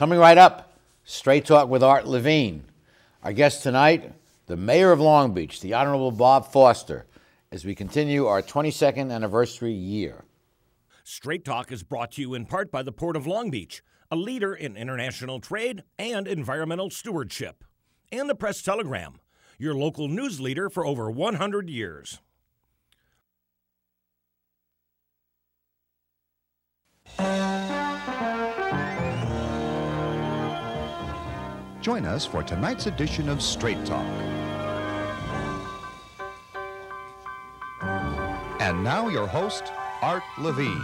Coming right up, Straight Talk with Art Levine. Our guest tonight, the Mayor of Long Beach, the Honorable Bob Foster, as we continue our 22nd anniversary year. Straight Talk is brought to you in part by the Port of Long Beach, a leader in international trade and environmental stewardship, and the Press Telegram, your local news leader for over 100 years. Join us for tonight's edition of Straight Talk. And now, your host, Art Levine.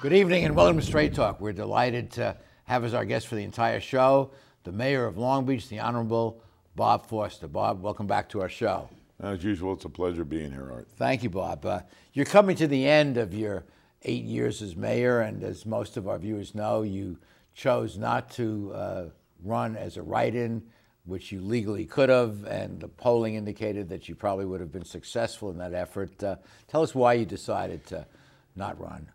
Good evening and welcome to Straight Talk. We're delighted to have as our guest for the entire show the Mayor of Long Beach, the Honorable Bob Foster. Bob, welcome back to our show. As usual, it's a pleasure being here, Art. Thank you, Bob. Uh, you're coming to the end of your eight years as mayor, and as most of our viewers know, you chose not to uh, run as a write-in, which you legally could have, and the polling indicated that you probably would have been successful in that effort. Uh, tell us why you decided to not run.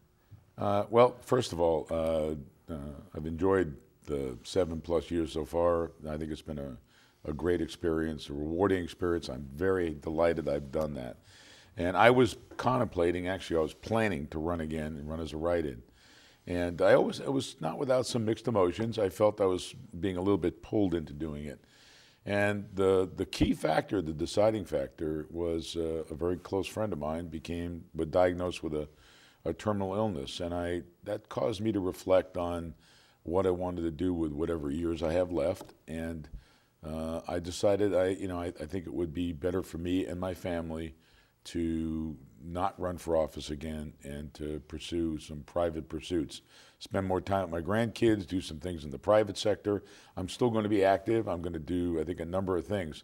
Uh, well, first of all, uh, uh I've enjoyed the seven plus years so far. I think it's been a, a great experience, a rewarding experience. I'm very delighted I've done that. And I was contemplating, actually, I was planning to run again and run as a write in. And I always, it was not without some mixed emotions. I felt I was being a little bit pulled into doing it. And the, the key factor, the deciding factor, was uh, a very close friend of mine became was diagnosed with a, a terminal illness, and I that caused me to reflect on what I wanted to do with whatever years I have left. And uh, I decided I, you know, I, I think it would be better for me and my family to not run for office again and to pursue some private pursuits. Spend more time with my grandkids, do some things in the private sector. I'm still going to be active. I'm going to do, I think, a number of things.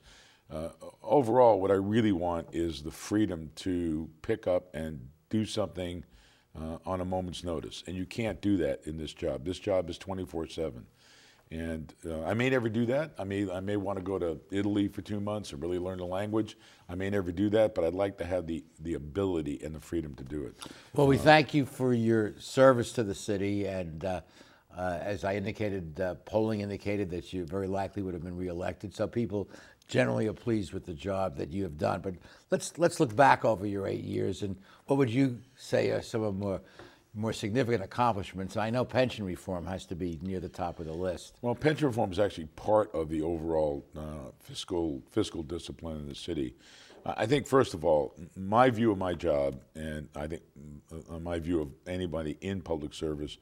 Uh, overall, what I really want is the freedom to pick up and do something uh, on a moment's notice. And you can't do that in this job. This job is 24 7. And uh, I may never do that. I may, I may want to go to Italy for two months and really learn the language. I may never do that, but I'd like to have the, the ability and the freedom to do it. Well, we uh, thank you for your service to the city. And uh, uh as I indicated, uh, polling indicated that you very likely would have been reelected. So people generally are pleased with the job that you have done. But let's, let's look back over your eight years. And what would you say are some of the more more significant accomplishments. I know pension reform has to be near the top of the list. Well, pension reform is actually part of the overall uh, fiscal fiscal discipline in the city. I think, first of all, my view of my job, and I think uh, my view of anybody in public service,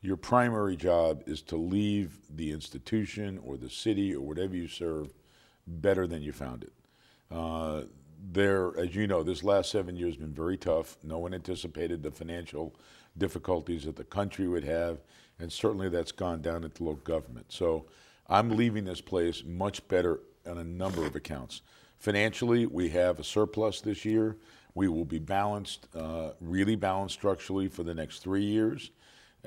your primary job is to leave the institution or the city or whatever you serve better than you found it. Uh, there, as you know, this last seven years has been very tough. No one anticipated the financial difficulties that the country would have, and certainly that's gone down into local government. So I'm leaving this place much better on a number of accounts. Financially, we have a surplus this year. We will be balanced, uh, really balanced structurally for the next three years.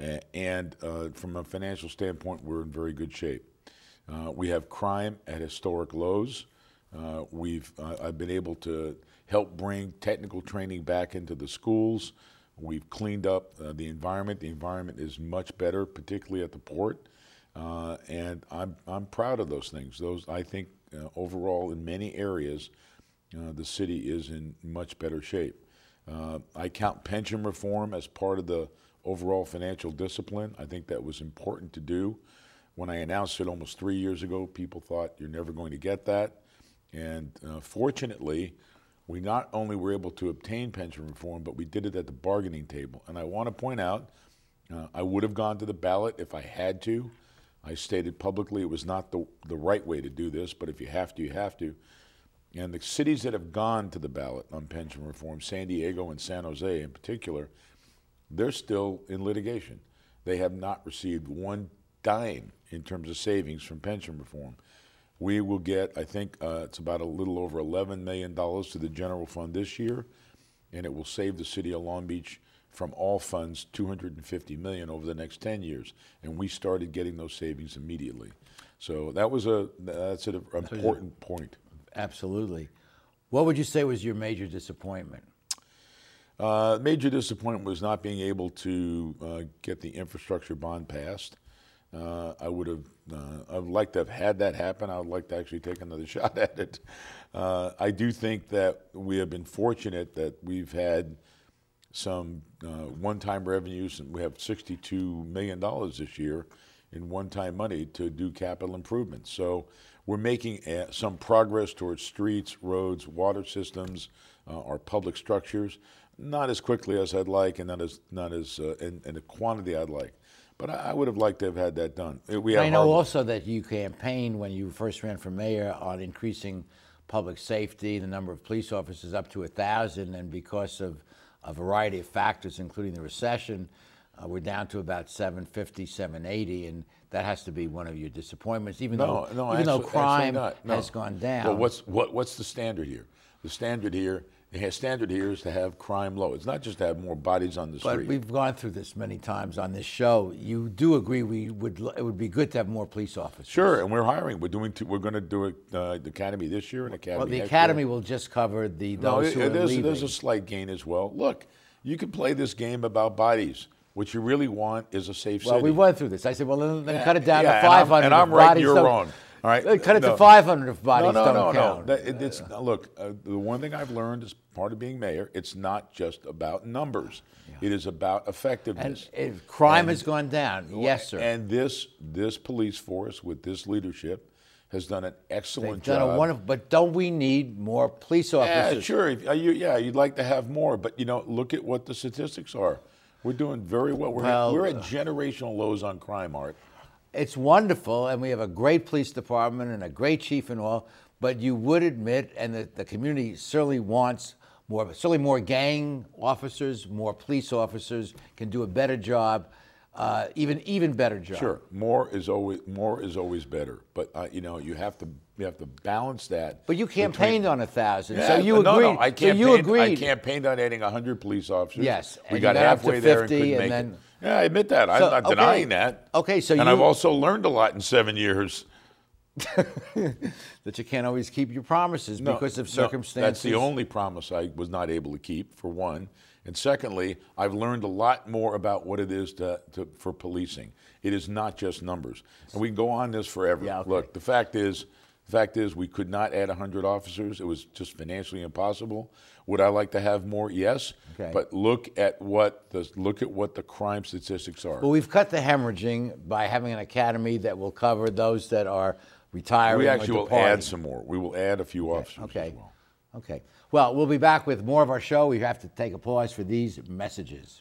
Uh, and uh, from a financial standpoint, we're in very good shape. Uh, we have crime at historic lows. Uh, we've, uh, I've been able to help bring technical training back into the schools. We've cleaned up uh, the environment. The environment is much better, particularly at the port. Uh, and I'm, I'm proud of those things. Those, I think, uh, overall, in many areas, uh, the city is in much better shape. Uh, I count pension reform as part of the overall financial discipline. I think that was important to do. When I announced it almost three years ago, people thought you're never going to get that. And uh, fortunately, we not only were able to obtain pension reform, but we did it at the bargaining table. And I want to point out, uh, I would have gone to the ballot if I had to. I stated publicly it was not the, the right way to do this, but if you have to, you have to. And the cities that have gone to the ballot on pension reform, San Diego and San Jose in particular, they're still in litigation. They have not received one dime in terms of savings from pension reform. We will get, I think uh, it's about a little over $11 million to the general fund this year, and it will save the city of Long Beach from all funds 250 million over the next 10 years. And we started getting those savings immediately. So that was a that's an important point. Absolutely. What would you say was your major disappointment? Uh, major disappointment was not being able to uh, get the infrastructure bond passed. Uh, I would have, uh, I would like to have had that happen. I would like to actually take another shot at it. Uh, I do think that we have been fortunate that we've had some uh, one-time revenues, and we have $62 million this year in one-time money to do capital improvements. So we're making uh, some progress towards streets, roads, water systems, uh, our public structures. Not as quickly as I'd like, and not as not as uh, in, in the quantity I'd like. But I, would have liked to have had that done. We have I know also that you campaigned when you first ran for mayor on increasing public safety, the number of police officers up to a thousand, and because of a variety of factors, including the recession, uh, we're down to about 750, 780, and that has to be one of your disappointments. Even No, though, no, even though actually- actually crime. No. has gone down. Well, what's what, what's the standard here? The standard here, the standard here is to have crime low. It's not just to have more bodies on the But street. we've gone through this many times on this show. You do agree we would it would be good to have more police officers. Sure, and we're hiring. We're doing. Two, we're going to do it. Uh, the academy this year and academy. Well, the academy Year. will just cover the No, those who are there's, leaving. there's a slight gain as well. Look, you can play this game about bodies. What you really want is a safe well, city. we went through this. I said, well, then, then Yeah, cut it down yeah, to and I'm- and I'm right you're don't- wrong. All right? Cut it No. to 500 if bodies no, no, don't no, count. no. That- it- it's, look, uh, the one thing I've learned as part of being mayor, it's not just about numbers. It is about and effectiveness. if crime And- has gone down. Yes, sir. And this this police force with this leadership has done an excellent They've done job. a wonderful, but don't we need more police officers? yeah, sure. If- uh, you, yeah, you'd like to have more, but you know, look at what the statistics are. We're doing very well. We're, Well, we're at generational lows on crime, Art. It's wonderful, and we have a great police department and a great chief and all. But you would admit, and the, the community certainly wants more, certainly more gang officers, more police officers can do a better job, uh, even even better job. Sure, more is always more is always better, but uh, you know you have to you have to balance that. But you between- campaigned on a thousand, Yeah, so you no, agreed. No, I so you agreed. I campaigned on adding 100 police officers. Yes, we got, got halfway there and couldn't and make then- it. Yeah, I admit that. So, I'm not okay. denying that. Okay, so and I've also learned a lot in seven years. that you can't always keep your promises No, because of no, circumstances. that's the only promise I was not able to keep, for one. And secondly, I've learned a lot more about what it is to, to, for policing. It is not just numbers, and we can go on this forever. Yeah, okay. Look, the fact is, the fact is, we could not add 100 officers. It was just financially impossible. Would I like to have more? Yes. Okay. But look at what the look at what the crime statistics are. Well, we've cut the hemorrhaging by having an academy that will cover those that are retiring. we actually will add some more. We will add a few officers. Okay. As well. Okay. Well, we'll be back with more of our show. We have to take a pause for these messages.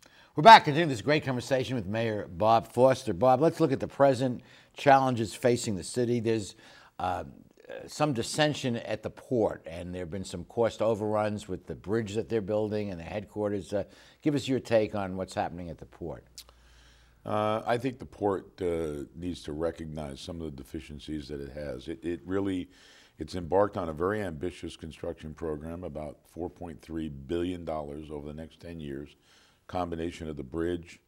We're back continuing this great conversation with Mayor Bob Foster. Bob, let's look at the present challenges facing the city. There's uh, some dissension at the port, and there have been some cost overruns with the bridge that they're building and the headquarters. Uh, give us your take on what's happening at the port. Uh, I think the port uh, needs to recognize some of the deficiencies that it has. It, it really, it's embarked on a very ambitious construction program, about 4.3 billion dollars over the next 10 years combination of the bridge,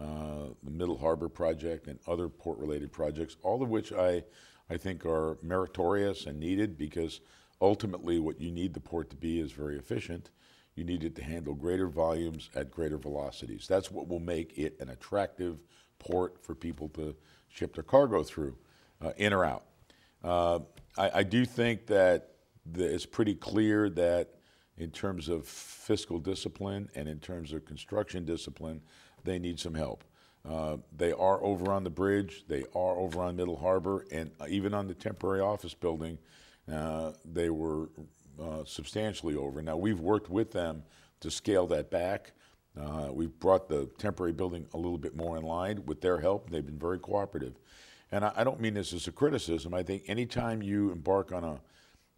uh, the Middle Harbor project, and other port-related projects, all of which I, I think are meritorious and needed because ultimately what you need the port to be is very efficient. You need it to handle greater volumes at greater velocities. That's what will make it an attractive port for people to ship their cargo through, uh, in or out. Uh, I, I, do think that the, it's pretty clear that in terms of fiscal discipline and in terms of construction discipline, they need some help. Uh, they are over on the bridge, they are over on Middle Harbor, and even on the temporary office building, uh, they were uh, substantially over. Now, we've worked with them to scale that back. Uh, we've brought the temporary building a little bit more in line with their help. They've been very cooperative. And I, I don't mean this as a criticism. I think anytime you embark on a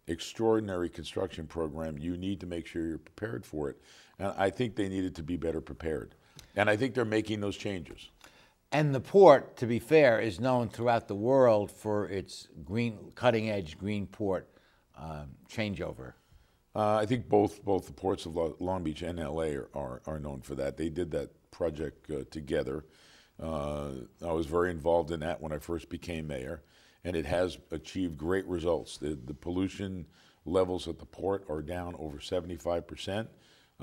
extraordinary construction program, you need to make sure you're prepared for it. And I think they needed to be better prepared. And I think they're making those changes. And the port, to be fair, is known throughout the world for its green, cutting edge green port um, changeover. Uh, I think both both the ports of Long Beach and LA are, are, are known for that. They did that project uh, together. Uh, I was very involved in that when I first became mayor and it has achieved great results. The, the pollution levels at the port are down over 75%,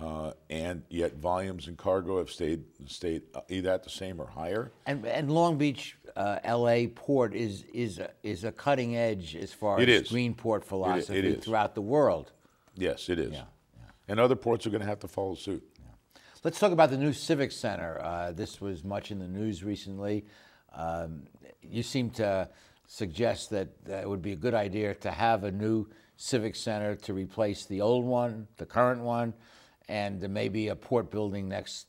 uh, and yet volumes in cargo have stayed stayed either at the same or higher. And, and Long Beach, uh, L.A. port is is a, is a cutting edge as far it as is. green port philosophy it throughout the world. Yes, it is. Yeah, yeah. And other ports are going to have to follow suit. Let's talk about the new Civic Center. Uh, this was much in the news recently. Um, you seem to suggests that, that it would be a good idea to have a new civic center to replace the old one, the current one, and maybe a port building next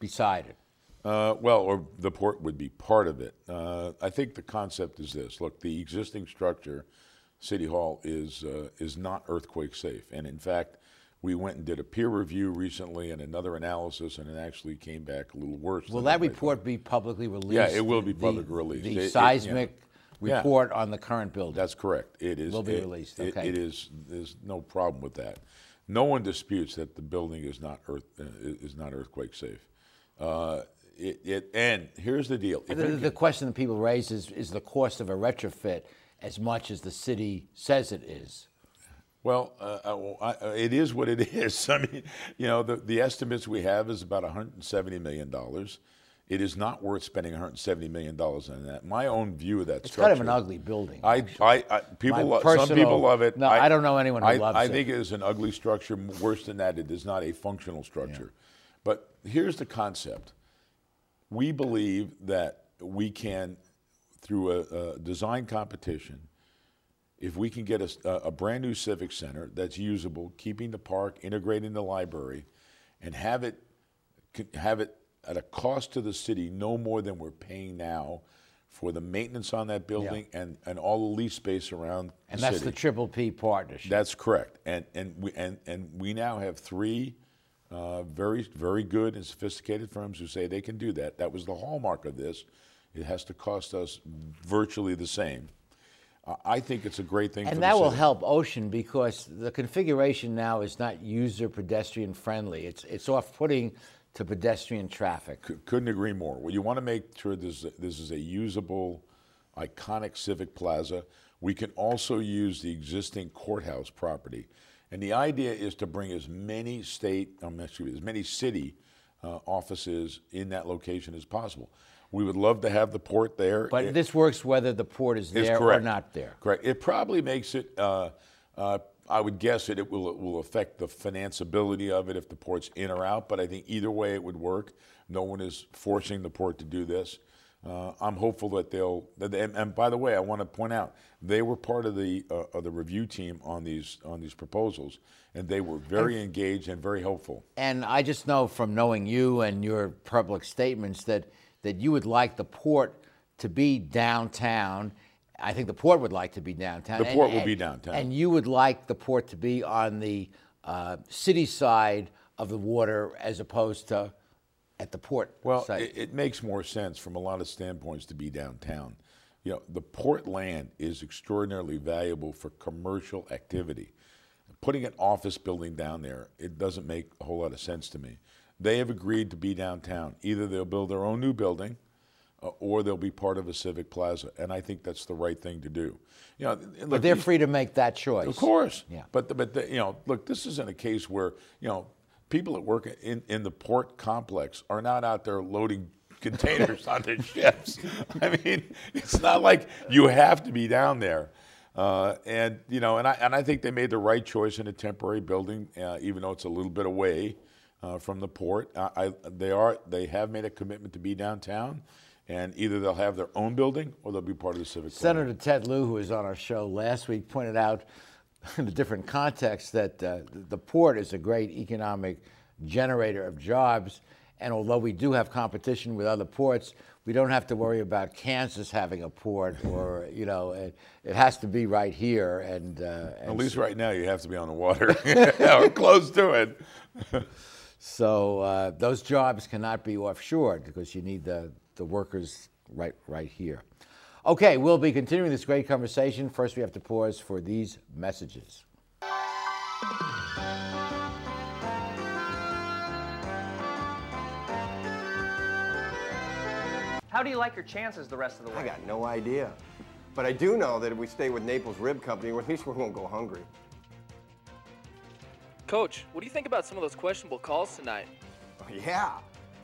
beside it. Uh, well, or the port would be part of it. Uh, I think the concept is this: look, the existing structure, City Hall, is uh, is not earthquake safe, and in fact, we went and did a peer review recently and another analysis, and it actually came back a little worse. Will that report be publicly released? Yeah, it will be publicly released. The It- it- seismic Yeah. Report on the current building. That's correct. It is Will be it- released, it- okay. it is. There's no problem with that. No one disputes that the building is not earth uh, is not earthquake safe. Uh, it, it and here's the deal. The, it- the question that people raise is, is the cost of a retrofit as much as the city says it is? Well, uh, I, I, it is what it is. I mean, you know, the, the estimates we have is about 170 million dollars. It is not worth spending 170 million dollars on that. My own view of that structure. It's structure. kind of an ugly building. I. I, I people, lo- some people love it. no, I don't know anyone who I, loves I it. think it is an ugly structure. Worse than that, it is not a functional structure. But here's the concept: we believe that we can, through a, a design competition, if we can get a, a brand new civic center that's usable, keeping the park, integrating the library, and have it have it at a cost to the city no more than we're paying now for the maintenance on that building and, and all the lease space around and the that's city. the Triple P partnership. That's correct. And and we and, and we now have three uh, very very good and sophisticated firms who say they can do that. That was the hallmark of this. It has to cost us virtually the same. Uh, I think it's a great thing. for and the that will city. help Ocean because the configuration now is not user pedestrian friendly. It's it's off putting to pedestrian traffic. C- couldn't agree more. Well, you want to make sure this this is a usable, iconic civic plaza. We can also use the existing courthouse property, and the idea is to bring as many state, um, excuse me, as many city uh, offices in that location as possible. We would love to have the port there. But It- this works whether the port is is there or not there. Correct. It probably makes it. Uh, uh, I would guess it, it will it will affect the financeability of it if the port's in or out. But I think either way it would work. No one is forcing the port to do this. Uh, I'm hopeful that they'll. That they, and, and by the way, I want to point out they were part of the uh, of the review team on these on these proposals, and they were very engaged and very helpful. And I just know from knowing you and your public statements that, that you would like the port to be downtown. I think the port would like to be downtown. The And- port will and- be downtown. And you would like the port to be on the uh, city side of the water as opposed to at the port Well, it, it makes more sense from a lot of standpoints to be downtown. You know, the port land is extraordinarily valuable for commercial activity. Putting an office building down there, it doesn't make a whole lot of sense to me. They have agreed to be downtown. Either they'll build their own new building, uh, or they'll be part of a civic plaza, and I think that's the right thing to do. You know, and but they're free to make that choice. of course. Yeah. But but the, you know, look, this isn't a case where you know people that work in in the port complex are not out there loading containers on their ships. I mean, it's not like you have to be down there. Uh, and you know, and I and I think they made the right choice in a temporary building, uh, even though it's a little bit away uh, from the port. I, I, they are they have made a commitment to be downtown, and either they'll have their own building or they'll be part of the civic. Senator Ted Lieu, who was on our show last week, pointed out in a different context that uh, the port is a great economic generator of jobs. And although we do have competition with other ports, we don't have to worry about Kansas having a port, or you know, it, it has to be right here. And, uh, and At least right now, you have to be on the water or close to it. So uh, those jobs cannot be offshore because you need the, the workers right, right here. Okay, we'll be continuing this great conversation. First, we have to pause for these messages. How do you like your chances the rest of the way? I got no idea. But I do know that if we stay with Naples Rib Company, at least we won't go hungry. Coach, what do you think about some of those questionable calls tonight? Oh, yeah.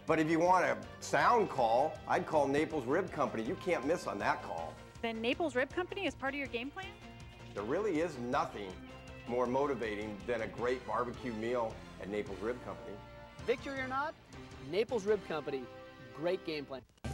But if you want a sound call, I'd call Naples Rib Company. You can't miss on that call. Then Naples Rib Company is part of your game plan? There really is nothing more motivating than a great barbecue meal at Naples Rib Company. Victory or not, Naples Rib Company, great game plan.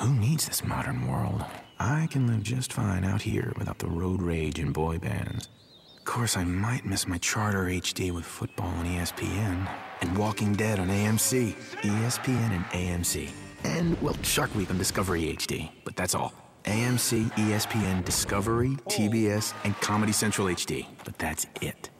Who needs this modern world? I can live just fine out here without the road rage and boy bands. Of course, I might miss my Charter HD with football on ESPN and Walking Dead on AMC. ESPN and AMC. And, well, Shark Week on Discovery HD. But that's all. AMC, ESPN, Discovery, TBS, and Comedy Central HD. But that's it.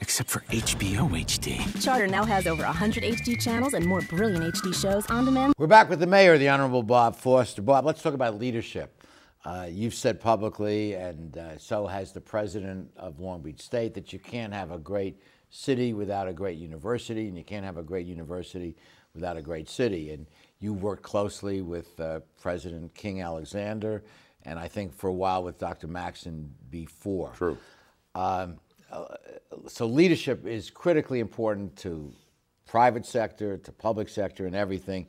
Except for HBO HD. Charter now has over 100 HD channels and more brilliant HD shows on demand. We're back with the mayor, the Honorable Bob Foster. Bob, let's talk about leadership. Uh, you've said publicly, and uh, so has the president of Long Beach State, that you can't have a great city without a great university, and you can't have a great university without a great city. And you worked closely with uh, President King Alexander, and I think for a while with Dr. Maxson before. True. Um, so leadership is critically important to private sector, to public sector, and everything.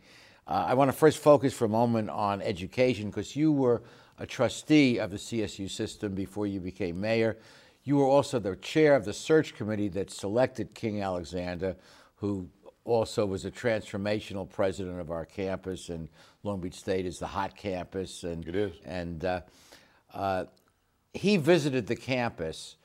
Uh, I want to first focus for a moment on education because you were a trustee of the CSU system before you became mayor. You were also the chair of the search committee that selected King Alexander, who also was a transformational president of our campus, and Long Beach State is the hot campus. And it is. And uh, uh, he visited the campus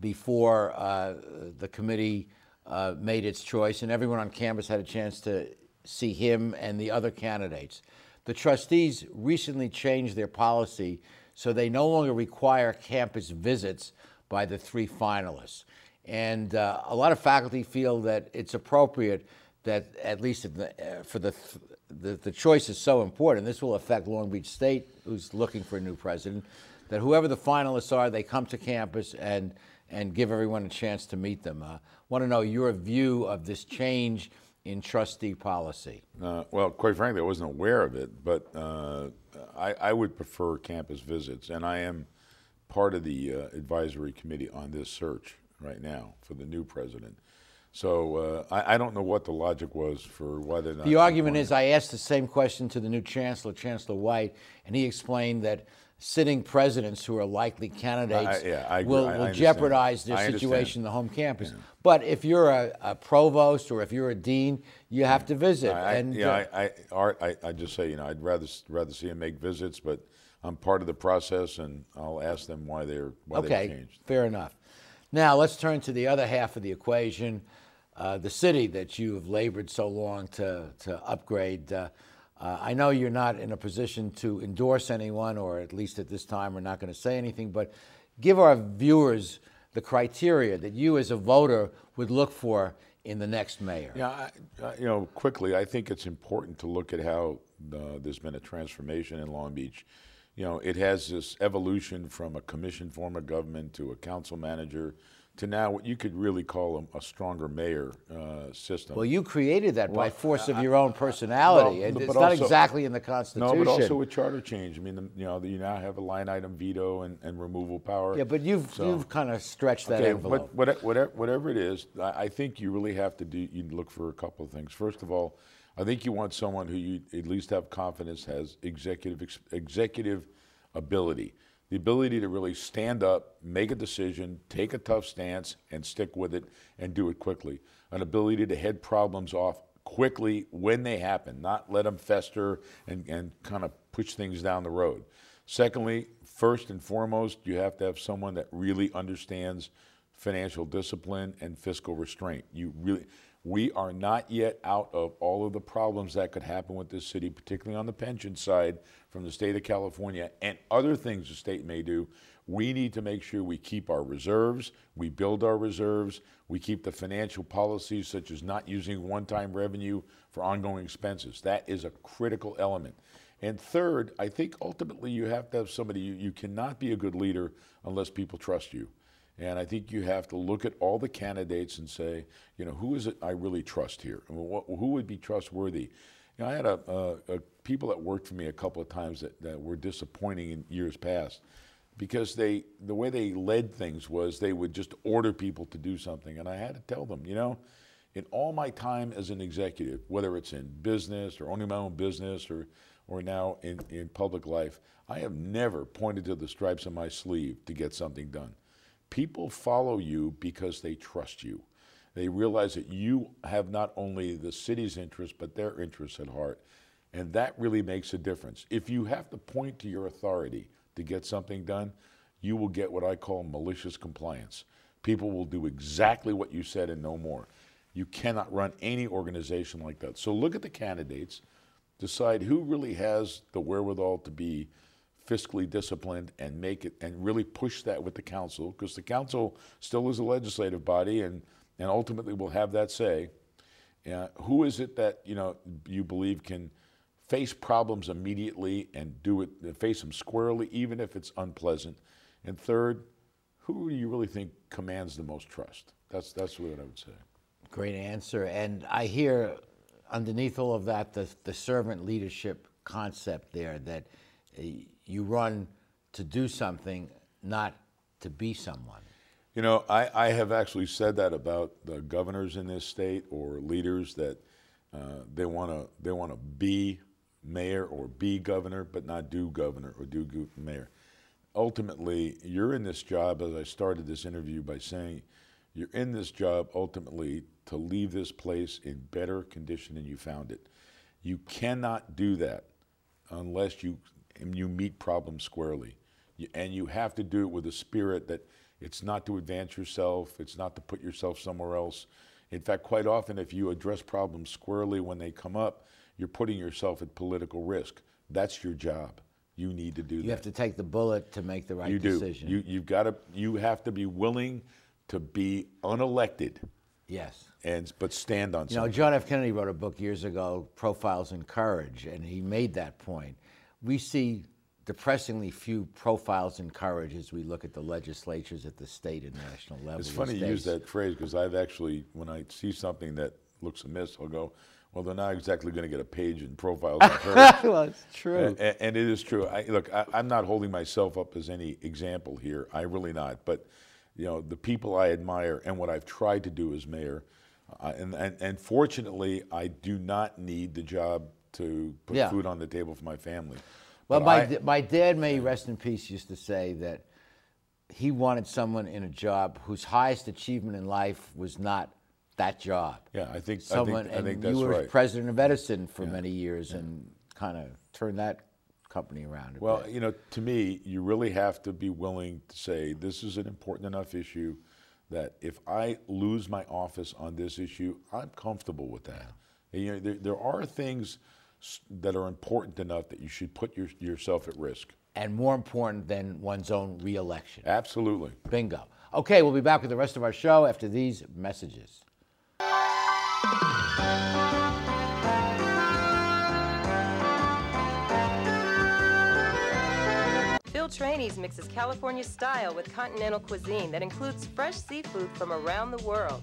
before uh, the committee uh, made its choice, and everyone on campus had a chance to see him and the other candidates. The trustees recently changed their policy so they no longer require campus visits by the three finalists. And uh, a lot of faculty feel that it's appropriate that, at least the, uh, for the, the, the choice is so important, this will affect Long Beach State, who's looking for a new president, that whoever the finalists are, they come to campus and, and give everyone a chance to meet them. I uh, want to know your view of this change in trustee policy. Uh, well, quite frankly, I wasn't aware of it, but uh, I, I, would prefer campus visits, and I am part of the uh, advisory committee on this search right now for the new president. So uh, I, I, don't know what the logic was for whether or not. The argument is I asked the same question to the new chancellor, Chancellor White, and he explained that sitting presidents who are likely candidates I, yeah, I will, will jeopardize their situation in the home campus. Yeah. But if you're a, a, provost or if you're a dean, you have to visit. and yeah, uh, I, Art, I, I just say, you know, I'd rather rather see him make visits, but I'm part of the process, and I'll ask them why they're why okay, they changed. fair enough. Now let's turn to the other half of the equation, uh, the city that you have labored so long to to upgrade. Uh, uh, I know you're not in a position to endorse anyone, or at least at this time, we're not going to say anything, but give our viewers the criteria that you as a voter would look for in the next mayor. Yeah, I, you know, quickly, I think it's important to look at how uh, there's been a transformation in Long Beach. You know, it has this evolution from a commission form of government to a council manager to now what you could really call a, a stronger mayor uh, system. Well, you created that well, by force of your own personality. Well, it's not also, exactly in the Constitution. No, but also a charter change. I mean, the, you know, you now have a line item veto and, and removal power. Yeah, but you've so, you've kind of stretched that okay, envelope. But whatever, whatever it is, I think you really have to do. You look for a couple of things. First of all, I think you want someone who you at least have confidence has executive executive ability the ability to really stand up, make a decision, take a tough stance, and stick with it and do it quickly. An ability to head problems off quickly when they happen, not let them fester and, and kind of push things down the road. Secondly, first and foremost, you have to have someone that really understands financial discipline and fiscal restraint. You really we are not yet out of all of the problems that could happen with this city, particularly on the pension side from the state of California and other things the state may do. We need to make sure we keep our reserves, we build our reserves, we keep the financial policies such as not using one time revenue for ongoing expenses. That is a critical element. And third, I think ultimately you have to have somebody, you, you cannot be a good leader unless people trust you. And I think you have to look at all the candidates and say, you know, who is it I really trust here? Who would be trustworthy? You know, I had a, a, a people that worked for me a couple of times that, that were disappointing in years past because they the way they led things was they would just order people to do something and i had to tell them you know in all my time as an executive whether it's in business or owning my own business or or now in, in public life i have never pointed to the stripes on my sleeve to get something done People follow you because they trust you. They realize that you have not only the city's interest, but their interests at heart. And that really makes a difference. If you have to point to your authority to get something done, you will get what I call malicious compliance. People will do exactly what you said and no more. You cannot run any organization like that. So look at the candidates, decide who really has the wherewithal to be fiscally disciplined and make it and really push that with the council because the council still is a legislative body and and ultimately will have that say. Uh, who is it that you know you believe can face problems immediately and do it face them squarely even if it's unpleasant? And third, who do you really think commands the most trust? That's that's what I would say. Great answer. And I hear underneath all of that the, the servant leadership concept there that uh, you run to do something, not to be someone. You know, I, I have actually said that about the governors in this state or leaders that uh, they want to they want to be mayor or be governor, but not do governor or do mayor. Ultimately, you're in this job, as I started this interview by saying, You're in this job ultimately to leave this place in better condition than you found it. You cannot do that unless you you meet problems squarely, you, and you have to do it with a spirit that it's not to advance yourself, it's not to put yourself somewhere else. In fact, quite often, if you address problems squarely when they come up, you're putting yourself at political risk. That's your job. You need to do You that. You have to take the bullet to make the right you do. decision. You you've got to. You have to be willing to be unelected. Yes. And but stand on You know. John F. Kennedy wrote a book years ago, Profiles in Courage, and he made that point. We see depressingly few profiles in courage as we look at the legislatures at the state and national level. It's funny you use that phrase because I've actually, when I see something that looks amiss, I'll go, well, they're not exactly going to get a page in profiles. in courage." Well, it's true. And, and it is true. I, look, I, I'm not holding myself up as any example here. I really not. But you know, the people I admire and what I've tried to do as mayor, uh, and, and and fortunately, I do not need the job to put Yeah. food on the table for my family. Well, But my, I- my dad, may rest in peace, used to say that he wanted someone in a job whose highest achievement in life was not that job. Yeah, I think- I think- someone. I and think you were right. president of Edison for many years and kind of turned that company around. A Well, bit. you know, to me, you really have to be willing to say this is an important enough issue that if I lose my office on this issue, I'm comfortable with that. And, you know, there, there are things that are important enough that you should put your, yourself at risk. and more important than one's own reelection. Absolutely. Bingo. Okay, we'll be back with the rest of our show after these messages. Phil Trani's mixes California style with continental cuisine that includes fresh seafood from around the world.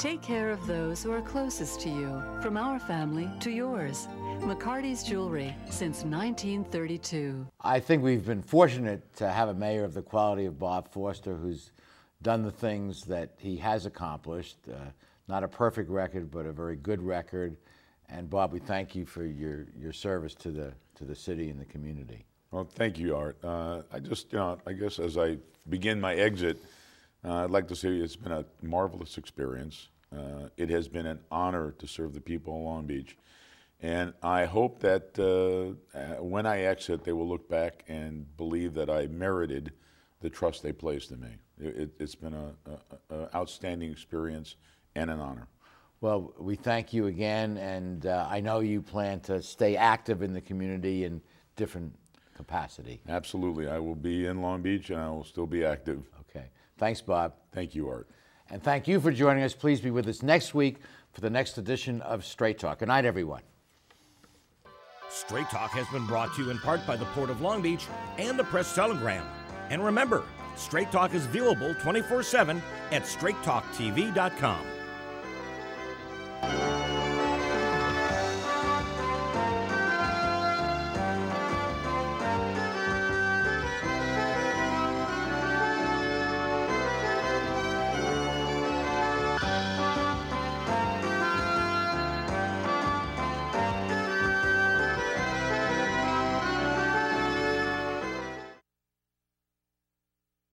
Take care of those who are closest to you, from our family to yours. McCarty's Jewelry since 1932. I think we've been fortunate to have a mayor of the quality of Bob Foster who's done the things that he has accomplished. Uh, not a perfect record, but a very good record. And Bob, we thank you for your, your service to the, to the city and the community. Well, thank you, Art. Uh, I just, you know, I guess as I begin my exit, uh, I'd like to say it's been a marvelous experience. Uh, it has been an honor to serve the people of Long Beach. And I hope that uh, uh, when I exit, they will look back and believe that I merited the trust they placed in me. It, has been an outstanding experience and an honor. Well, we thank you again, and uh, I know you plan to stay active in the community in different capacity. Absolutely. I will be in Long Beach and I will still be active. Thanks, Bob. Thank you, Art. And thank you for joining us. Please be with us next week for the next edition of Straight Talk. Good night, everyone. Straight Talk has been brought to you in part by the Port of Long Beach and the Press Telegram. And remember, Straight Talk is viewable 24 7 at straighttalktv.com.